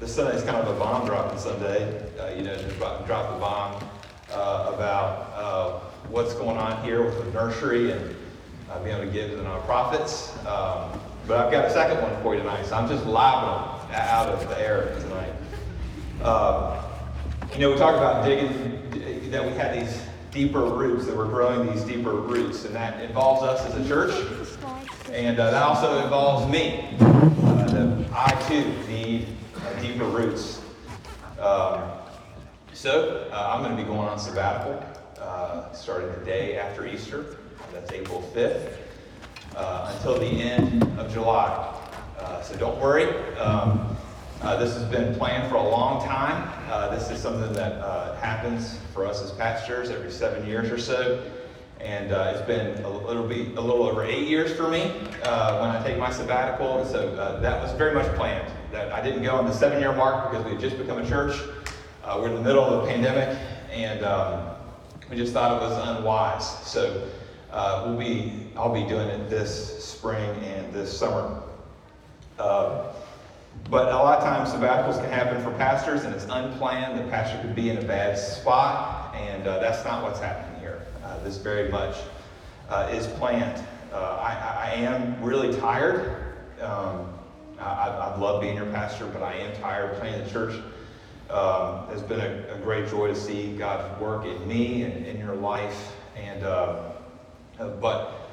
this Sunday is kind of a bomb dropping Sunday. Uh, you know, just to drop the bomb uh, about uh, what's going on here with the nursery and uh, being able to give to the nonprofits. Um, but I've got a second one for you tonight, so I'm just them out of the air tonight. Uh, you know, we talked about digging, that we had these deeper roots, that we're growing these deeper roots, and that involves us as a church, and uh, that also involves me. Uh, I too need deeper roots. Um, so uh, I'm going to be going on sabbatical uh, starting the day after Easter. That's April 5th uh, until the end of July. so don't worry. Um, uh, this has been planned for a long time. Uh, this is something that uh, happens for us as pastors every seven years or so. And uh, it's been a, it'll be a little over eight years for me uh, when I take my sabbatical. So uh, that was very much planned. That I didn't go on the seven-year mark because we had just become a church. we're in the middle of the pandemic, and um, we just thought it was unwise. So we'll be I'll be doing it this spring and this summer. But a lot of times sabbaticals can happen for pastors and it's unplanned. The pastor could be in a bad spot, and uh, that's not what's happening here. Uh, this very much uh, is planned. Uh, I, I, am really tired. Um, I, I, love being your pastor, but I am tired. Planning the church um, has been a, a, great joy to see God's work in me and in your life. And uh, uh, but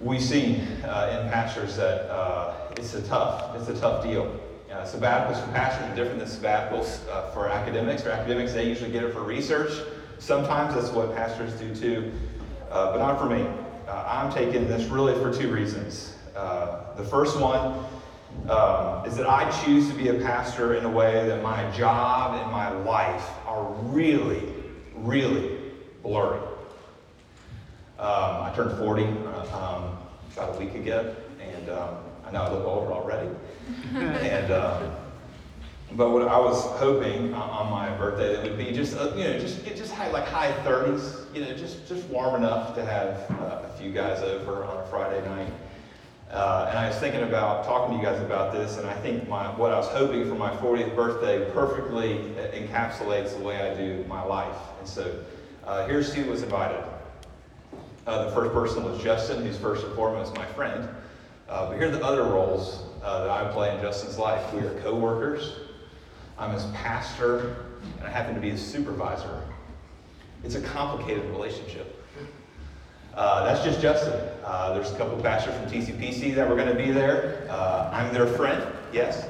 we see in pastors that it's a tough, it's a tough deal. Uh, sabbaticals for pastors are different than sabbaticals uh, for academics. For academics, they usually get it for research. Sometimes that's what pastors do too, uh, but not for me. Uh, I'm taking this really for two reasons. Uh, the first one um, is that I choose to be a pastor in a way that my job and my life are really, really blurry. Um, I turned 40 uh, um, about a week ago, and um, I know I look older already. and uh, but what I was hoping on my birthday that would be just uh, you know just just high, like high 30s, you know, just just warm enough to have uh, a few guys over on a Friday night. Uh, and I was thinking about talking to you guys about this, and I think my, what I was hoping for my 40th birthday perfectly encapsulates the way I do my life. And so uh, here's who was invited. Uh, the first person was Justin, who's first and foremost my friend. Uh, but here are the other roles uh, that I play in Justin's life. We are co-workers. I'm his pastor, and I happen to be his supervisor. It's a complicated relationship. Uh, that's just Justin. Uh, there's a couple pastors from TCPC that were going to be there. Uh, I'm their friend, yes.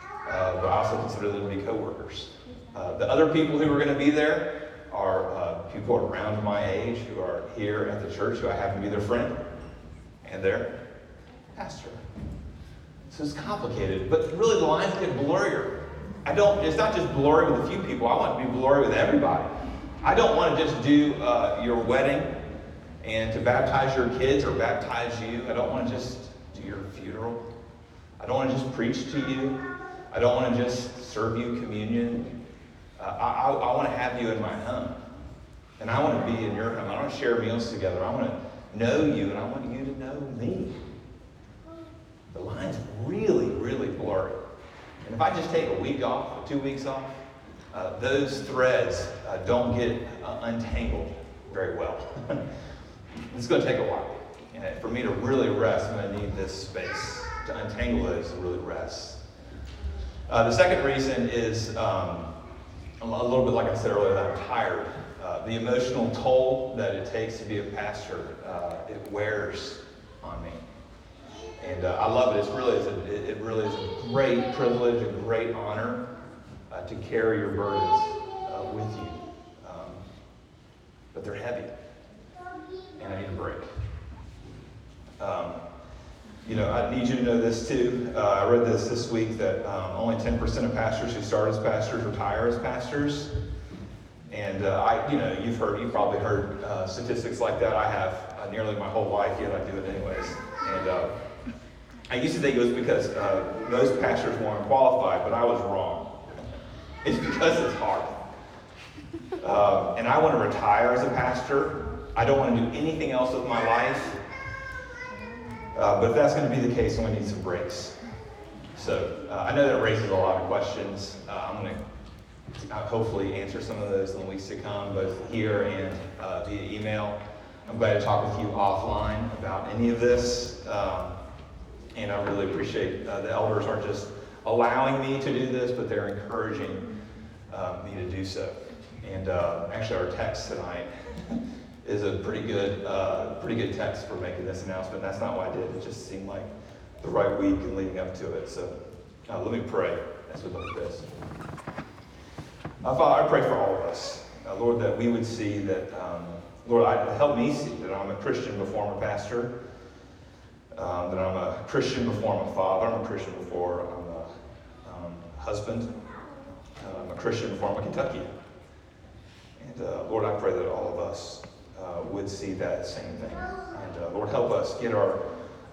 Uh, but I also consider them to be co-workers. the other people who are going to be there are people around my age who are here at the church who I happen to be their friend and their pastor. So it's complicated, but really the lines get blurrier. I don't, it's not just blurry with a few people, I want to be blurry with everybody. I don't want to just do uh, your wedding and to baptize your kids or baptize you. I don't want to just do your funeral. I don't want to just preach to you. I don't want to just serve you communion. Uh, I, I, I want to have you in my home. And I want to be in your home. I want to share meals together. I want to know you, and I want you to know me the line's really, really blurry. And if I just take a week off or two weeks off, uh, those threads uh, don't get uh, untangled very well. it's going to take a while. And for me to really rest, I'm going to need this space to untangle those to really rest. Uh, the second reason is um, a little bit like I said earlier, that I'm tired. Uh, the emotional toll that it takes to be a pastor, uh, it wears on me. And uh, I love it. It's really, it's a, it really is a great privilege, a great honor uh, to carry your burdens uh, with you. Um, but they're heavy, and I need a break. Um, you know, I need you to know this too. Uh, I read this this week that um, only 10% of pastors who start as pastors retire as pastors. And uh, I, you know, you've heard, you've probably heard uh, statistics like that. I have nearly my whole life, yet I do it anyways. And I used to think it was because uh, most pastors weren't qualified, but I was wrong. It's because it's hard. Uh, and I want to retire as a pastor. I don't want to do anything else with my life. Uh, but if that's going to be the case, I'm going to need some breaks. So uh, I know that raises a lot of questions. Uh, I'm going to uh, hopefully answer some of those in the weeks to come, both here and uh, via email. I'm glad to talk with you offline about any of this. Um, and I really appreciate uh, the elders aren't just allowing me to do this, but they're encouraging me to do so. And actually, our text tonight is a pretty good, uh, pretty good text for making this announcement. That's not why I did. It just seemed like the right week and leading up to it. So uh, let me pray as we look at this. Uh, Father, I pray for all of us, uh, Lord, that we would see that, um, Lord, I, help me see that I'm a Christian before I'm a pastor, um, that I'm a Christian before I'm a father, I'm a Christian before I'm a um, husband, uh, I'm a Christian before I'm a Kentuckian. And uh, Lord, I pray that all of us uh, would see that same thing. And uh, Lord, help us get our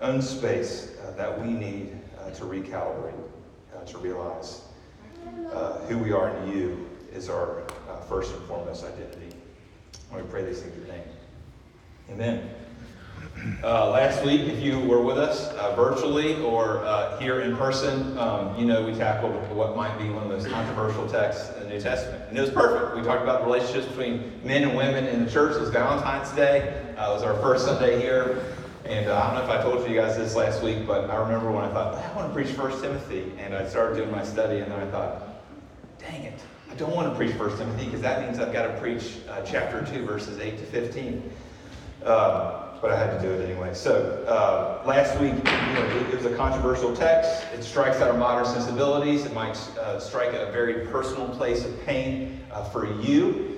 own space uh, that we need uh, to recalibrate, to realize who we are in you is our first and foremost identity. And we pray these things in your name. Amen. Uh, last week, if you were with us uh, virtually or uh, here in person, um, you know we tackled what might be one of those controversial texts the New Testament. And it was perfect. We talked about the relationships between men and women in the church. It was Valentine's Day. Uh, it was our first Sunday here. And uh, I don't know if I told you guys this last week, but I remember when I thought, I want to preach First Timothy. And I started doing my study, and then I thought, dang it, I don't want to preach First Timothy because that means I've got to preach uh, chapter 2, verses 8 to 15. Um, but I had to do it anyway. So uh, last week, you know, it, it, was a controversial text. It strikes at our modern sensibilities. It might uh, strike a very personal place of pain uh, for you.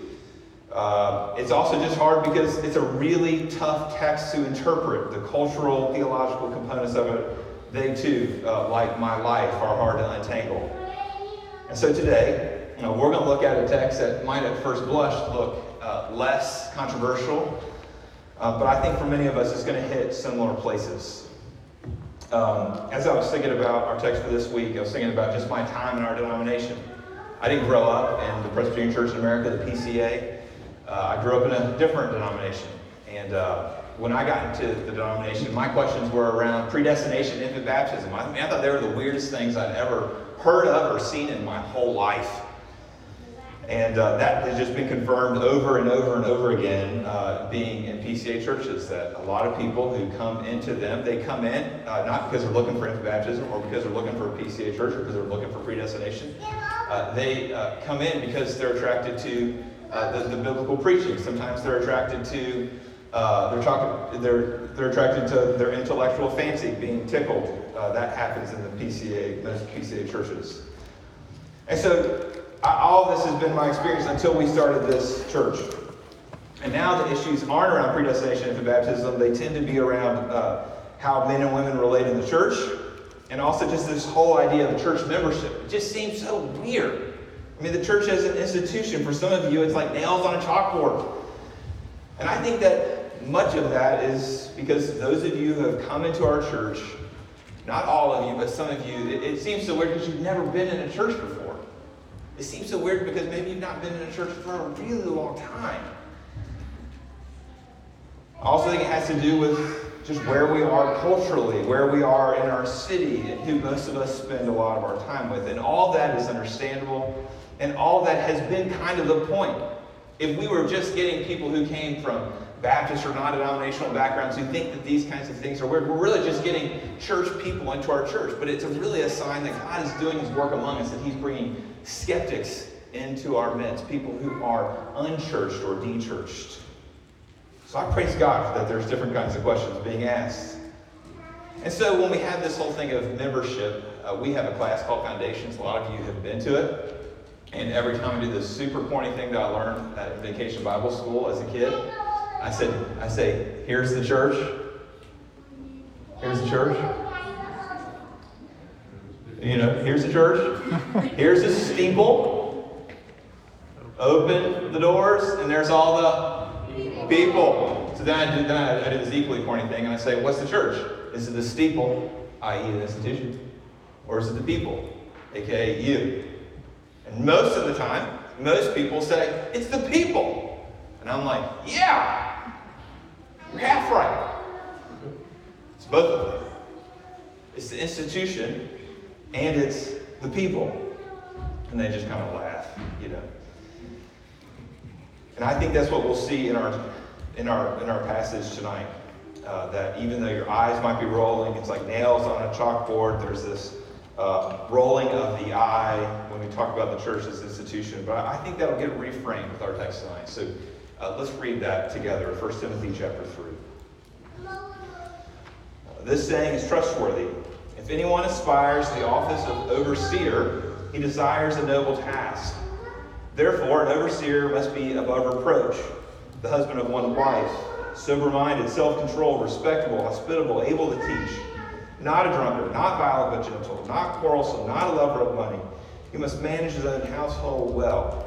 Uh, it's also just hard because it's a really tough text to interpret. The cultural, theological components of it, they too, uh, like my life, are hard to untangle. And so today, you know, we're going to look at a text that might at first blush look uh, less controversial, uh, but I think for many of us, it's going to hit similar places. Um, as I was thinking about our text for this week, I was thinking about just my time in our denomination. I didn't grow up in the Presbyterian Church in America, the PCA. Uh, I grew up in a different denomination. And uh, when I got into the denomination, my questions were around predestination, infant baptism. I, mean, I thought they were the weirdest things I'd ever heard of or seen in my whole life. And uh, that has just been confirmed over and over and over again, uh, being in PCA churches, that a lot of people who come into them, they come in uh, not because they're looking for infant baptism or because they're looking for a PCA church or because they're looking for predestination. Uh, they uh, come in because they're attracted to uh, the, the, biblical preaching. Sometimes they're attracted to they're, talking, they're, they're attracted to their intellectual fancy, being tickled. That happens in the PCA, most PCA churches. And so all this has been my experience until we started this church. And now the issues aren't around predestination and baptism. They tend to be around uh, how men and women relate in the church, and also just this whole idea of church membership. It just seems so weird. I mean, the church as an institution, for some of you, it's like nails on a chalkboard. And I think that much of that is because those of you who have come into our church, not all of you, but some of you, it, it seems so weird because you've never been in a church before. It seems so weird because maybe you've not been in a church for a really long time. I also think it has to do with just where we are culturally, where we are in our city, and who most of us spend a lot of our time with. And all that is understandable and all that has been kind of the point. If we were just getting people who came from Baptist or non denominational backgrounds who think that these kinds of things are weird, we're really just getting church people into our church. But it's really a sign that God is doing his work among us, that he's bringing skeptics into our midst, people who are unchurched or dechurched. So I praise God that there's different kinds of questions being asked. And so when we have this whole thing of membership, uh, we have a class called Foundations. A lot of you have been to it. And every time I do this super corny thing that I learned at Vacation Bible School as a kid, I said, I say, here's the church. Here's the church. You know, here's the church. Here's the steeple. Open the doors, and there's all the people. So then I did that. I did this equally corny thing, and I say, what's the church? Is it the steeple, i.e., the institution, or is it the people, aka you? And most of the time, most people say, it's the people. And I'm like, yeah, you're half right. It's both of them. It's the institution, and it's the people. And they just kind of laugh, you know. And I think that's what we'll see in our in our in our passage tonight. Uh, that even though your eyes might be rolling, it's like nails on a chalkboard. There's this uh, rolling of the eye when we talk about the church as institution. But I think that'll get reframed with our text tonight. So uh, let's read that together. 1 Timothy chapter 3. This saying is trustworthy. If anyone aspires to the office of overseer, he desires a noble task. Therefore, an overseer must be above reproach, the husband of one wife, sober minded, self controlled, respectable, hospitable, able to teach, not a drunkard, not violent but gentle, not quarrelsome, not a lover of money. He must manage his own household well,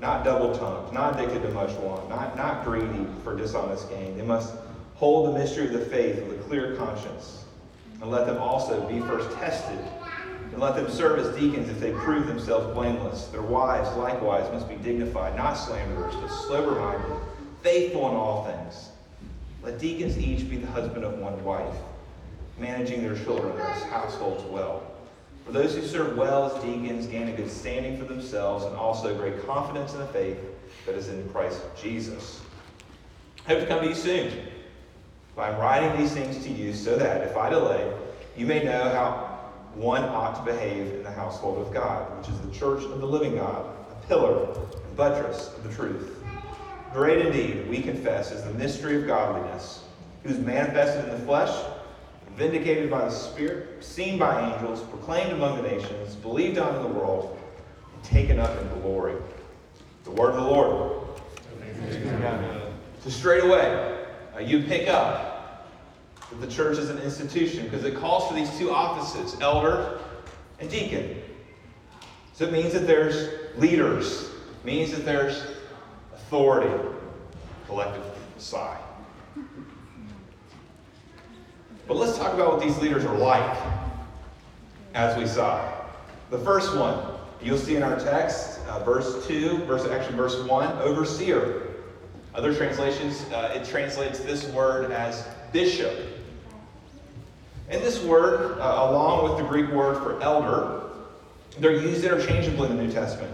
not double tongued, not addicted to much wine, not, not greedy for dishonest gain. They must hold the mystery of the faith with a clear conscience, and let them also be first tested and let them serve as deacons if they prove themselves blameless. Their wives, likewise, must be dignified, not slanderers, but sober minded, faithful in all things. Let deacons each be the husband of one wife, managing their children and their households well. For those who serve well as deacons gain a good standing for themselves and also great confidence in the faith that is in Christ Jesus. I hope to come to you soon. But I'm writing these things to you so that, if I delay, you may know how one ought to behave in the household of God, which is the church of the living God, a pillar and buttress of the truth. Great indeed, we confess, is the mystery of godliness, who is manifested in the flesh, vindicated by the Spirit, seen by angels, proclaimed among the nations, believed on in the world, and taken up in glory. The word of the Lord. So straight away, uh, you pick up that the church is an institution because it calls for these two offices, elder and deacon. So it means that there's leaders, it means that there's authority, collective sigh. But let's talk about what these leaders are like as we saw. The first one, you'll see in our text, uh, verse 2, verse actually verse 1, overseer. Other translations, uh, it translates this word as bishop. And this word, uh, along with the Greek word for elder, they're used interchangeably in the New Testament.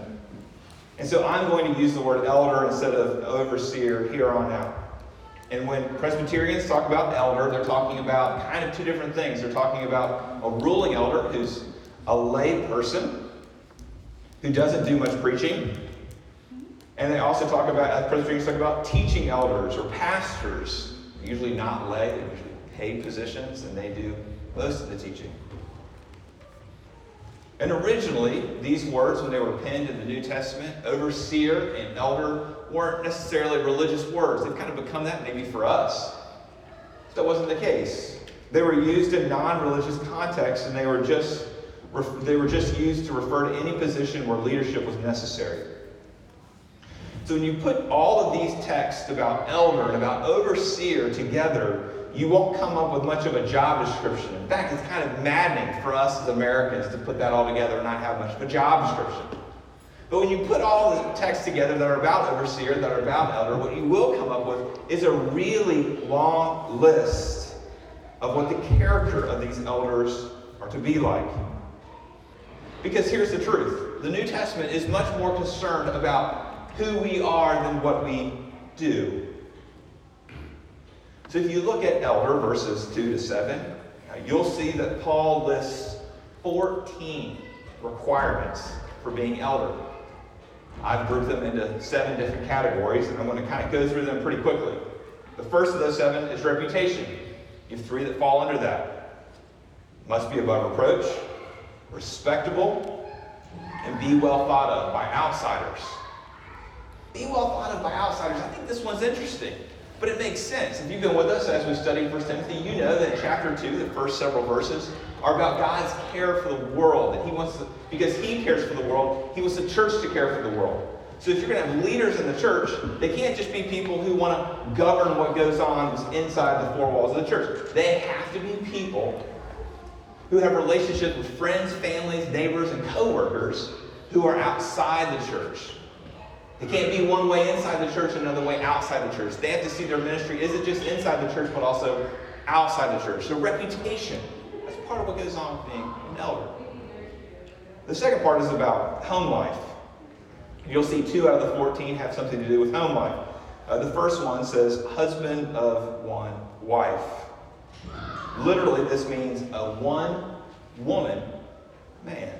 And so I'm going to use the word elder instead of overseer here on out. And when Presbyterians talk about elder, they're talking about kind of two different things. They're talking about a ruling elder who's a lay person who doesn't do much preaching. And they also talk about, Presbyterians talk about teaching elders or pastors, usually not lay, they're usually paid positions, and they do most of the teaching. And originally, these words, when they were penned in the New Testament, overseer and elder, weren't necessarily religious words. They've kind of become that maybe for us. That wasn't the case. They were used in non-religious contexts, and they were just they were just used to refer to any position where leadership was necessary. So when you put all of these texts about elder and about overseer together, you won't come up with much of a job description. In fact, it's kind of maddening for us as Americans to put that all together and not have much of a job description. But when you put all the texts together that are about overseer, that are about elder, what you will come up with is a really long list of what the character of these elders are to be like. Because here's the truth the New Testament is much more concerned about who we are than what we do. So if you look at elder verses 2 to 7, you'll see that Paul lists 14 requirements for being elder. I've grouped them into seven different categories, and I'm going to kind of go through them pretty quickly. The first of those seven is reputation. You have three that fall under that. Must be above reproach, respectable, and be well thought of by outsiders. Be well thought of by outsiders. I think this one's interesting. But it makes sense. If you've been with us as we study 1 Timothy, you know that chapter 2, the first several verses are about God's care for the world. That He wants to, because He cares for the world, He wants the church to care for the world. So if you're going to have leaders in the church, they can't just be people who want to govern what goes on inside the four walls of the church. They have to be people who have relationships with friends, families, neighbors, and coworkers who are outside the church. It can't be one way inside the church another way outside the church. They have to see their ministry isn't just inside the church, but also outside the church. So reputation, that's part of what goes on with being an elder. The second part is about home life. You'll see two out of the 14 have something to do with home life. Uh, the first one says, husband of one wife. Literally, this means a one woman man.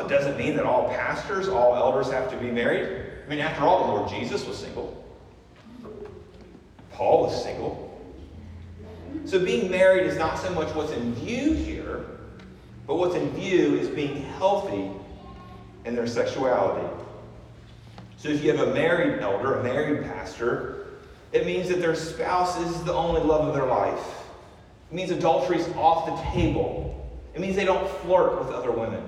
It doesn't mean that all pastors, all elders have to be married. I mean, after all, the Lord Jesus was single, Paul was single. So, being married is not so much what's in view here, but what's in view is being healthy in their sexuality. So, if you have a married elder, a married pastor, it means that their spouse is the only love of their life. It means adultery is off the table. It means they don't flirt with other women.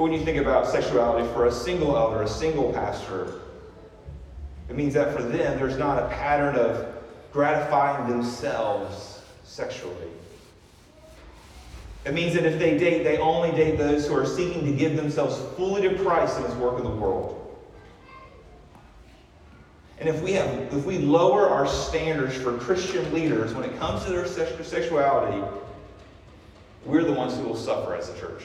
But when you think about sexuality for a single elder, a single pastor, it means that for them, there's not a pattern of gratifying themselves sexually. It means that if they date, they only date those who are seeking to give themselves fully to Christ in his work in the world. And if we have if we lower our standards for Christian leaders when it comes to their sexuality, we're the ones who will suffer as a church.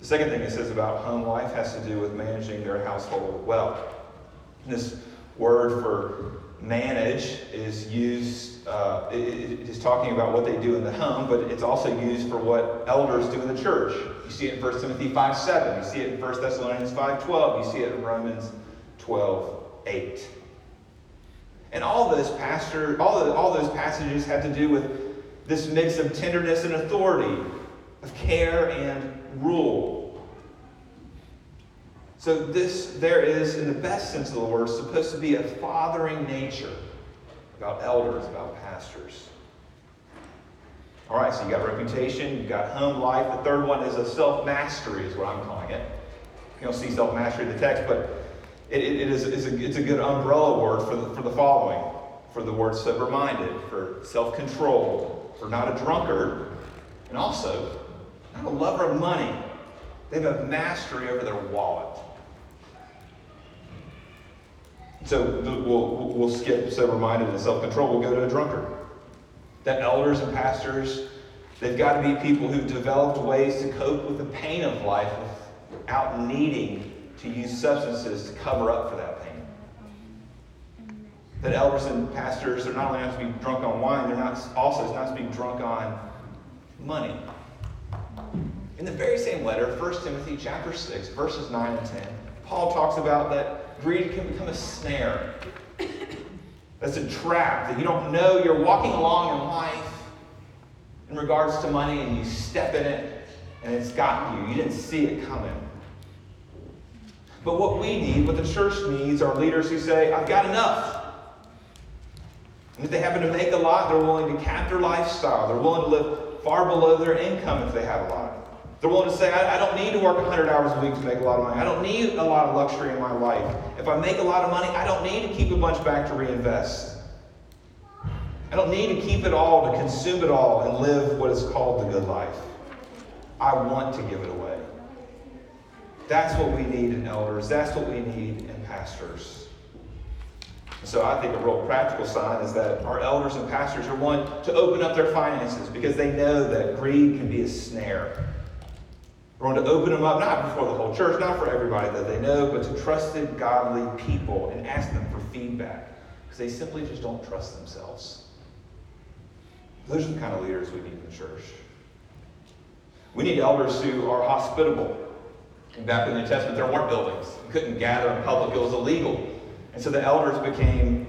The second thing it says about home life has to do with managing their household well. This word for manage is used, uh, it, it is talking about what they do in the home, but it's also used for what elders do in the church. You see it in 1 Timothy 5 7. You see it in 1 Thessalonians 5 12. You see it in Romans 12 8. And all those pastor, all, the, all those passages have to do with this mix of tenderness and authority, of care and rule. So this there is, in the best sense of the word, supposed to be a fathering nature about elders, about pastors. All right, so you got reputation, you got home life. The third one is a self-mastery, is what I'm calling it. You don't see self-mastery in the text, but it, it, it is it's a, it's a good umbrella word for the, for the following. For the word sober-minded, for self-controlled, for not a drunkard, and also not a lover of money. They have a mastery over their wallet. So we'll, we'll skip sober-minded and self-control. We'll go to a drunkard. That elders and pastors, they've got to be people who've developed ways to cope with the pain of life without needing to use substances to cover up for that pain. That elders and pastors, they're not only not to be drunk on wine, they're not also not to be drunk on money. In the very same letter, 1 Timothy chapter 6, verses 9 and 10, Paul talks about that greed can become a snare. That's a trap that you don't know. You're walking along in life in regards to money and you step in it and it's got you. You didn't see it coming. But what we need, what the church needs, are leaders who say, I've got enough. And if they happen to make a lot, they're willing to cap their lifestyle. They're willing to live far below their income if they have a lot. They're willing to say, I, I, don't need to work 100 hours a week to make a lot of money. I don't need a lot of luxury in my life. If I make a lot of money, I don't need to keep a bunch back to reinvest. I don't need to keep it all, to consume it all, and live what is called the good life. I want to give it away. That's what we need in elders. That's what we need in pastors. So I think a real practical sign is that our elders and pastors are one to open up their finances because they know that greed can be a snare. We're going to open them up, not before the whole church, not for everybody that they know, but to trusted, godly people and ask them for feedback because they simply just don't trust themselves. Those are the kind of leaders we need in the church. We need elders who are hospitable. Back in the New Testament, there weren't buildings. You couldn't gather in public, it was illegal. And so the elders became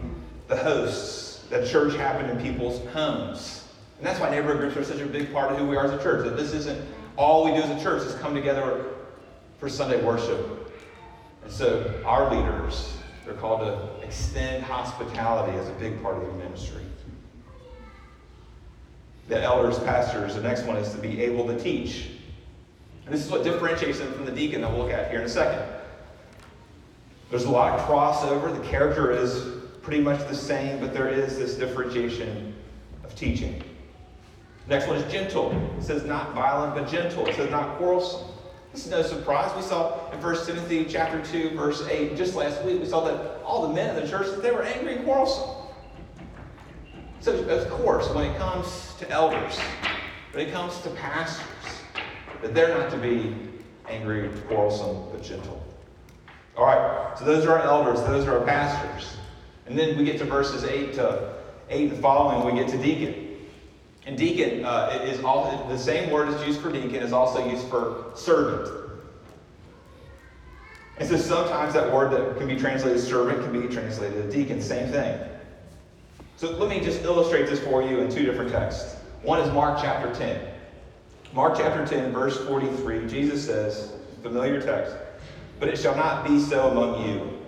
the hosts. The church happened in people's homes. And that's why neighborhood groups are such a big part of who we are as a church. That this isn't all we do as a church is come together for Sunday worship. And so our leaders, They're called to extend hospitality as a big part of their ministry. The elders, pastors, the next one is to be able to teach. And this is what differentiates them from the deacon that we'll look at here in a second. There's a lot of crossover. The character is pretty much the same, but there is this differentiation of teaching. Next one is gentle. It says not violent, but gentle. It says not quarrelsome. This is no surprise. We saw in 1 Timothy chapter 2, verse 8, just last week, we saw that all the men in the church, they were angry and quarrelsome. So, of course, when it comes to elders, when it comes to pastors, that they're not to be angry, quarrelsome, but gentle. All right, so those are our elders, those are our pastors. And then we get to verses 8 to 8 and following, we get to deacon. And deacon uh, is all the same word is used for deacon is also used for servant. And so sometimes that word that can be translated servant can be translated deacon, same thing. So let me just illustrate this for you in two different texts. One is Mark chapter 10. Mark chapter 10, verse 43, Jesus says, familiar text, but it shall not be so among you.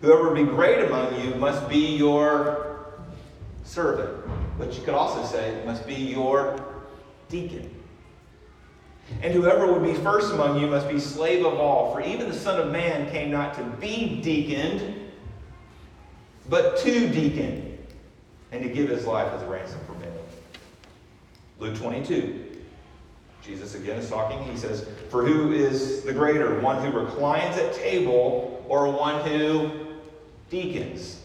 Whoever be great among you must be your servant. But you could also say, must be your deacon. And whoever would be first among you must be slave of all. For even the Son of Man came not to be deaconed, but to deacon, and to give his life as a ransom for many. Luke 22. Jesus again is talking. He says, For who is the greater, one who reclines at table or one who deacons?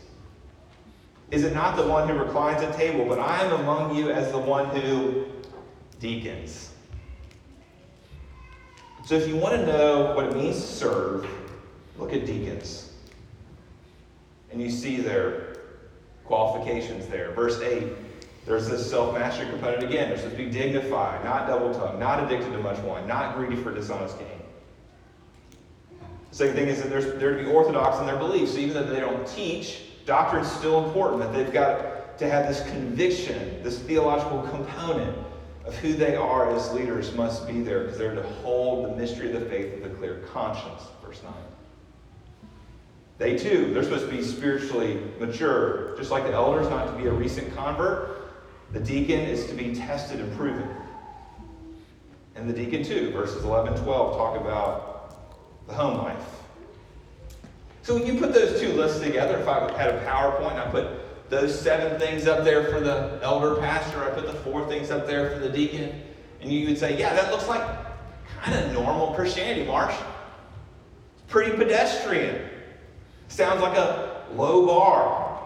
Is it not the one who reclines at table, but I am among you as the one who deacons? So if you want to know what it means to serve, look at deacons. And you see their qualifications there. Verse 8, there's this self mastery component again. They're supposed to be dignified, not double tongued, not addicted to much wine, not greedy for dishonest gain. The second thing is that they're, they're to be orthodox in their beliefs. So even though they don't teach, doctrine is still important, that they've got to have this conviction, this theological component of who they are as leaders must be there because they're to hold the mystery of the faith with a clear conscience. Verse 9. They too, they're supposed to be spiritually mature. Just like the elders, not to be a recent convert, the deacon is to be tested and proven. And the deacon too, verses 11 and 12, talk about the home life. So when you put those two lists together, if I had a PowerPoint, and I put those seven things up there for the elder pastor, I put the four things up there for the deacon, and you would say, yeah, that looks like kind of normal Christianity, Marsh. It's pretty pedestrian. Sounds like a low bar.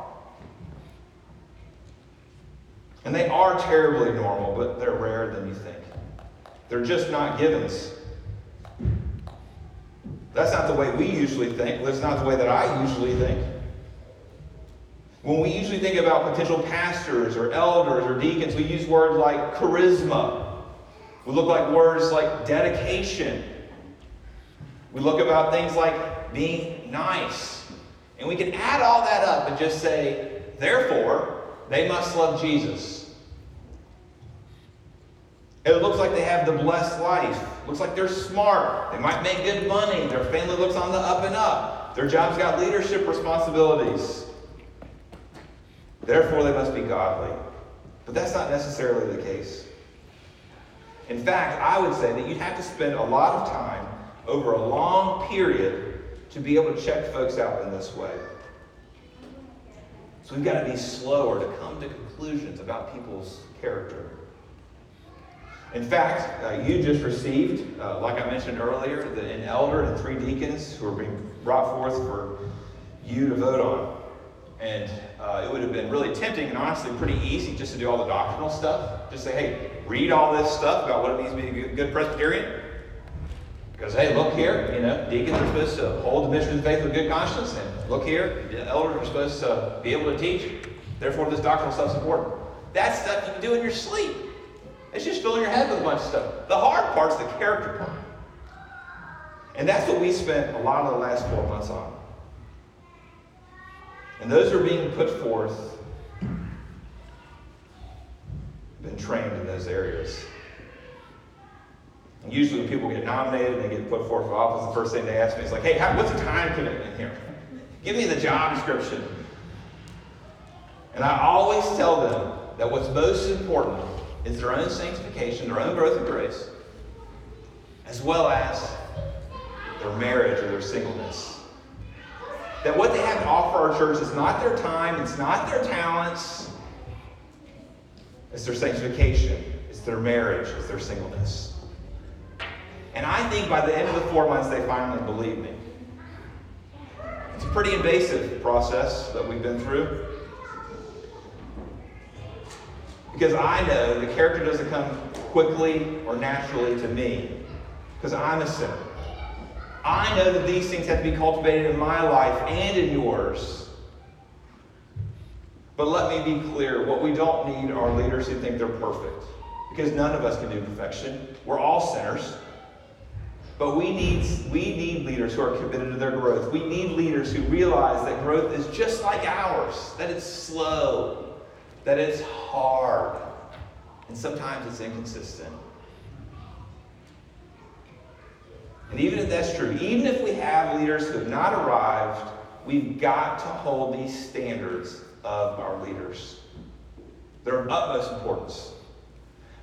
And they are terribly normal, but they're rarer than you think. They're just not givens. That's not the way we usually think. That's not the way that I usually think. When we usually think about potential pastors or elders or deacons, we use words like charisma. We look like words like dedication. We look about things like being nice. And we can add all that up and just say, therefore, they must love Jesus. It looks like they have the blessed life. Looks like they're smart. They might make good money. Their family looks on the up and up. Their job's got leadership responsibilities. Therefore, they must be godly. But that's not necessarily the case. In fact, I would say that you'd have to spend a lot of time over a long period to be able to check folks out in this way. So we've got to be slower to come to conclusions about people's character. In fact, uh, you just received, uh, like I mentioned earlier, the, an elder and three deacons who are being brought forth for you to vote on. And uh, it would have been really tempting and honestly pretty easy just to do all the doctrinal stuff. Just say, hey, read all this stuff about what it means to be a good Presbyterian. Because, hey, look here, you know, deacons are supposed to hold the mission of faith with good conscience. And look here, the elders are supposed to be able to teach. Therefore, this doctrinal stuff is important. That stuff you can do in your sleep. It's just head with a bunch of stuff. The hard part's the character part. And that's what we spent a lot of the last 12 months on. And those are being put forth been trained in those areas. And usually when people get nominated and they get put forth for office, the first thing they ask me is like, hey, how, what's the time commitment here? Give me the job description. And I always tell them that what's most important is their own sanctification, their own growth in grace, as well as their marriage or their singleness. That what they have to offer our church is not their time, it's not their talents, it's their sanctification, it's their marriage, it's their singleness. And I think by the end of the four months, they finally believe me. It's a pretty invasive process that we've been through. Because I know the character doesn't come quickly or naturally to me, because I'm a sinner. I know that these things have to be cultivated in my life and in yours. But let me be clear what we don't need are leaders who think they're perfect, because none of us can do perfection. We're all sinners. But we need, we need leaders who are committed to their growth. We need leaders who realize that growth is just like ours, that it's slow, that it's hard, and sometimes it's inconsistent. And even if that's true, even if we have leaders who have not arrived, we've got to hold these standards of our leaders. They're of utmost importance.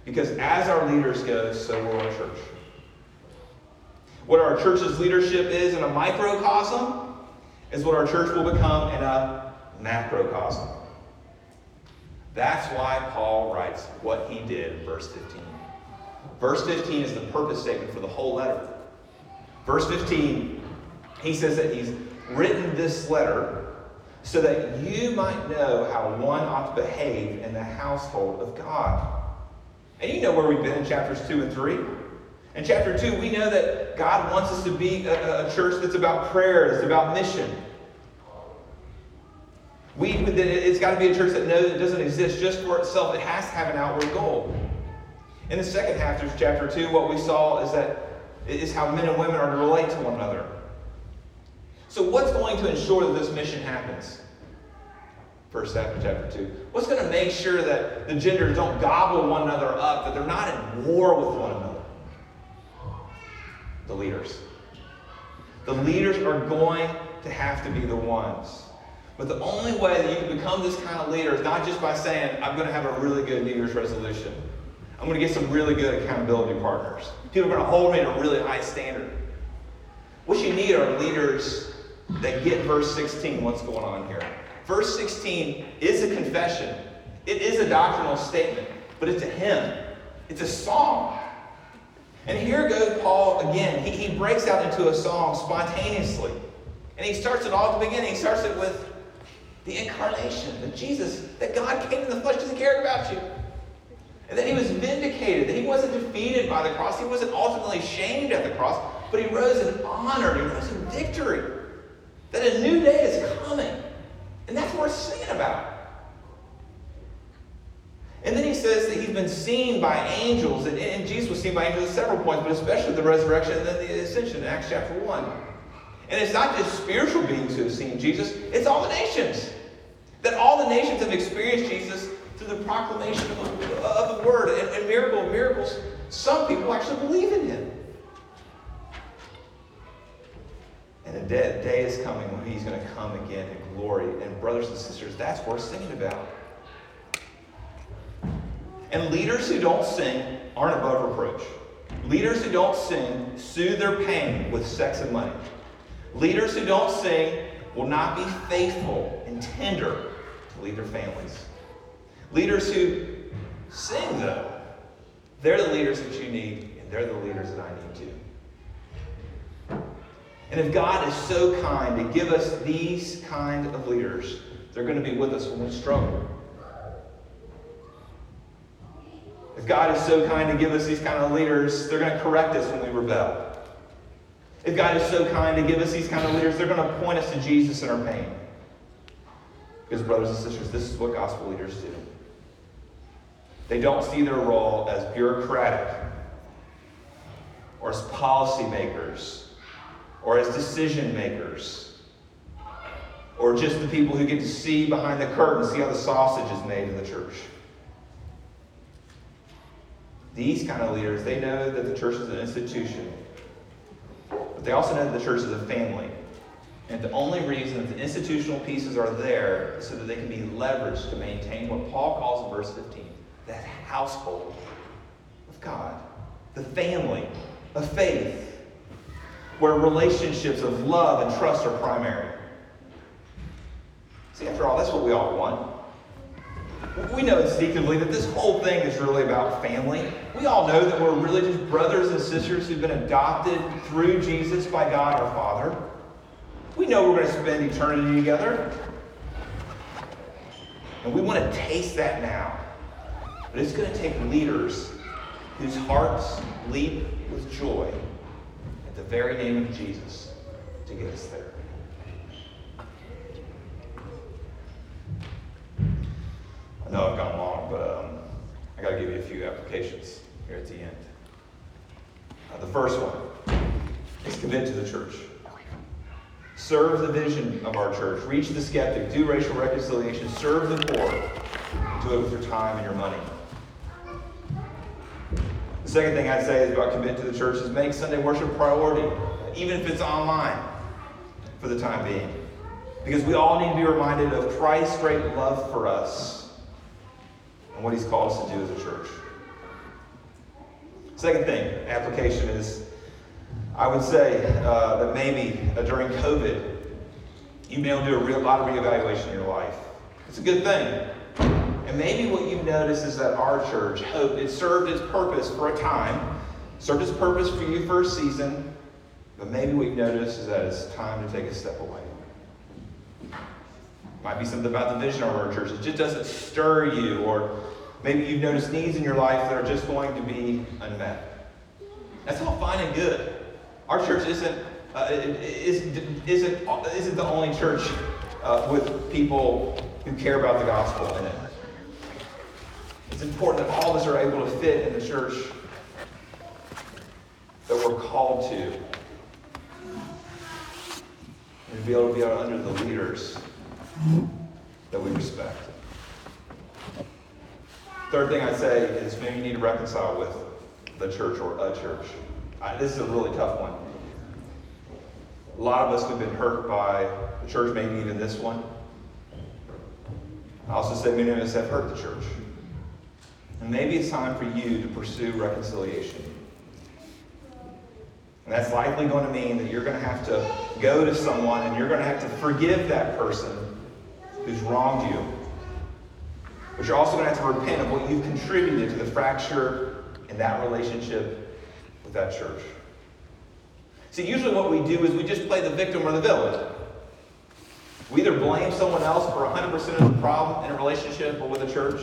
Because as our leaders go, so will our church. What our church's leadership is in a microcosm is what our church will become in a macrocosm. That's why Paul writes what he did in verse 15. Verse 15 is the purpose statement for the whole letter. Verse 15, he says that he's written this letter so that you might know how one ought to behave in the household of God. And you know where we've been in chapters 2 and 3. In chapter 2, we know that God wants us to be a, a church that's about prayer, it's about mission. We, it's got to be a church that knows it doesn't exist just for itself. It has to have an outward goal. In the second half of chapter 2, what we saw is that is how men and women are to relate to one another. So, what's going to ensure that this mission happens? First half of chapter 2. What's going to make sure that the genders don't gobble one another up, that they're not in war with one another? The leaders. The leaders are going to have to be the ones. But the only way that you can become this kind of leader is not just by saying, I'm going to have a really good New Year's resolution. I'm going to get some really good accountability partners. People are going to hold me to a really high standard. What you need are leaders that get verse 16, what's going on here. Verse 16 is a confession, it is a doctrinal statement, but it's a hymn, it's a song. And here goes Paul again. He, he breaks out into a song spontaneously. And he starts it all at the beginning. He starts it with the incarnation, that Jesus, that God came in the flesh, doesn't care about you. And that he was vindicated, that he wasn't defeated by the cross, he wasn't ultimately shamed at the cross, but he rose in honor, he rose in victory. That a new day is coming. And that's worth singing about. And then he says that he's been seen by angels, and, and Jesus was seen by angels at several points, but especially the resurrection and then the ascension in Acts chapter 1. And it's not just spiritual beings who have seen Jesus, it's all the nations. That all the nations have experienced Jesus through the proclamation of the, of the word and, and miracle of miracles. Some people actually believe in him. And a day, day is coming when he's going to come again in glory. And brothers and sisters, that's worth singing about. And leaders who don't sing aren't above reproach. Leaders who don't sing soothe their pain with sex and money. Leaders who don't sing will not be faithful and tender to lead their families. Leaders who sing, though, they're the leaders that you need, and they're the leaders that I need too. And if God is so kind to give us these kind of leaders, they're going to be with us when we struggle. If God is so kind to give us these kind of leaders, they're going to correct us when we rebel. If God is so kind to give us these kind of leaders, they're going to point us to Jesus in our pain. Because, brothers and sisters, this is what gospel leaders do. They don't see their role as bureaucratic or as policymakers or as decision makers or just the people who get to see behind the curtain, see how the sausage is made in the church. These kind of leaders, they know that the church is an institution, but they also know that the church is a family. And the only reason that the institutional pieces are there is so that they can be leveraged to maintain what Paul calls in verse 15 that household of God, the family of faith, where relationships of love and trust are primary. See, after all, that's what we all want. We know instinctively that this whole thing is really about family. We all know that we're really just brothers and sisters who've been adopted through Jesus by God our Father. We know we're going to spend eternity together. And we want to taste that now. But it's going to take leaders whose hearts leap with joy at the very name of Jesus to get us there. I know I've gone long, but um, I got to give you a few applications here at the end. Uh, the first one is commit to the church. Serve the vision of our church. Reach the skeptic. Do racial reconciliation. Serve the poor. Do it with your time and your money. The second thing I'd say is about commit to the church is make Sunday worship priority, even if it's online for the time being. Because we all need to be reminded of Christ's great love for us and what he's called us to do as a church. Second thing, application is I would say uh, that maybe uh, during COVID, you've been able to do a lot of reevaluation in your life. It's a good thing. And maybe what you've noticed is that our church, Hope, it served its purpose for a time, served its purpose for you for a season, but maybe what you've noticed is that it's time to take a step away. Might be something about the vision of our church. It just doesn't stir you, or maybe you've noticed needs in your life that are just going to be unmet. That's all fine and good. Our church isn't, uh, isn't, isn't, the only church uh, with people who care about the gospel in it. It's important that all of us are able to fit in the church that we're called to. And be able to be under the leaders that we respect. Third thing I'd say is maybe you need to reconcile with the church or a church. I, this is a really tough one. A lot of us have been hurt by the church, maybe even this one. I also say many of us have hurt the church. And maybe it's time for you to pursue reconciliation. And that's likely going to mean that you're going to have to go to someone and you're going to have to forgive that person who's wronged you. But you're also going to have to repent of what you've contributed to the fracture in that relationship with that church. See, usually what we do is we just play the victim or the villain. We either blame someone else for 100% of the problem in a relationship or with a church,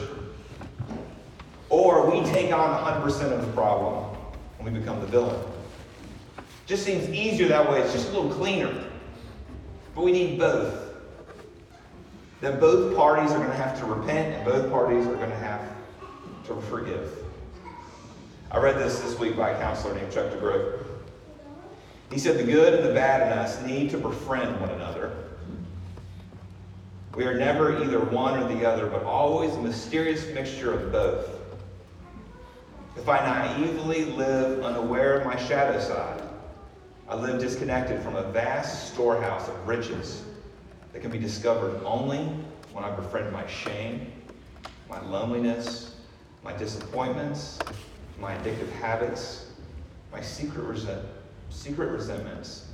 or we take on 100% of the problem and we become the villain. Just seems easier that way. It's just a little cleaner. But we need both. Then both parties are going to have to repent and both parties are going to have to forgive. I read this this week by a counselor named Chuck DeGroat. He said, The good and the bad in us need to befriend one another. We are never either one or the other, but always a mysterious mixture of both. If I naively live unaware of my shadow side, I live disconnected from a vast storehouse of riches that can be discovered only when I befriend my shame, my loneliness, my disappointments, my addictive habits, my secret resentment secret resentments,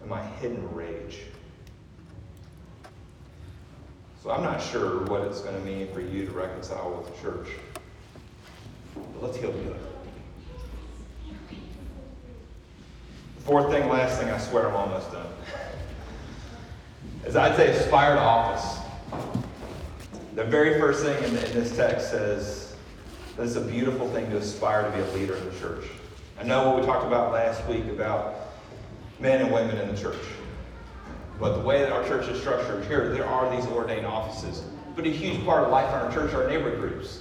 and my hidden rage. So I'm not sure what it's going to mean for you to reconcile with the church. But let's heal together. The fourth thing, last thing, I swear I'm almost done, is I'd say aspire to office. The very first thing in, in this text says that it's a beautiful thing to aspire to be a leader in the church. I know what we talked about last week about men and women in the church. But the way that our church is structured here, there are these ordained offices. But a huge part of life in our church are neighbor groups.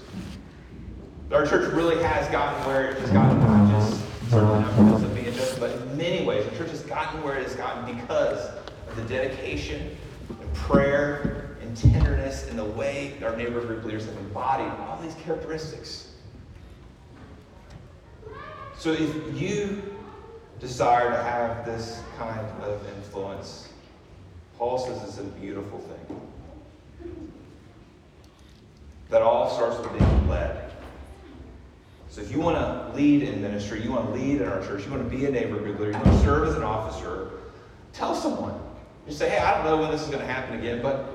Our church really has gotten where it has gotten, not just certainly not because of being just, but in many ways, the church has gotten where it has gotten because of the dedication and prayer tenderness and the way our neighbor group leaders have embodied all these characteristics. So if you desire to have this kind of influence Paul says it's a beautiful thing. That all starts with being led. So if you want to lead in ministry, you want to lead in our church, you want to be a neighbor group leader, you want to serve as an officer, tell someone. Just say, hey, I don't know when this is going to happen again, but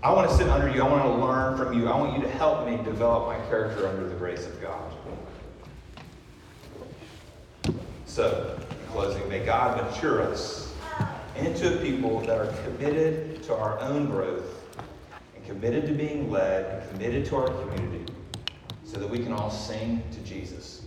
I want to sit under you. I want to learn from you. I want you to help me develop my character under the grace of God. So, in closing, may God mature us into a people that are committed to our own growth and committed to being led and committed to our community so that we can all sing to Jesus,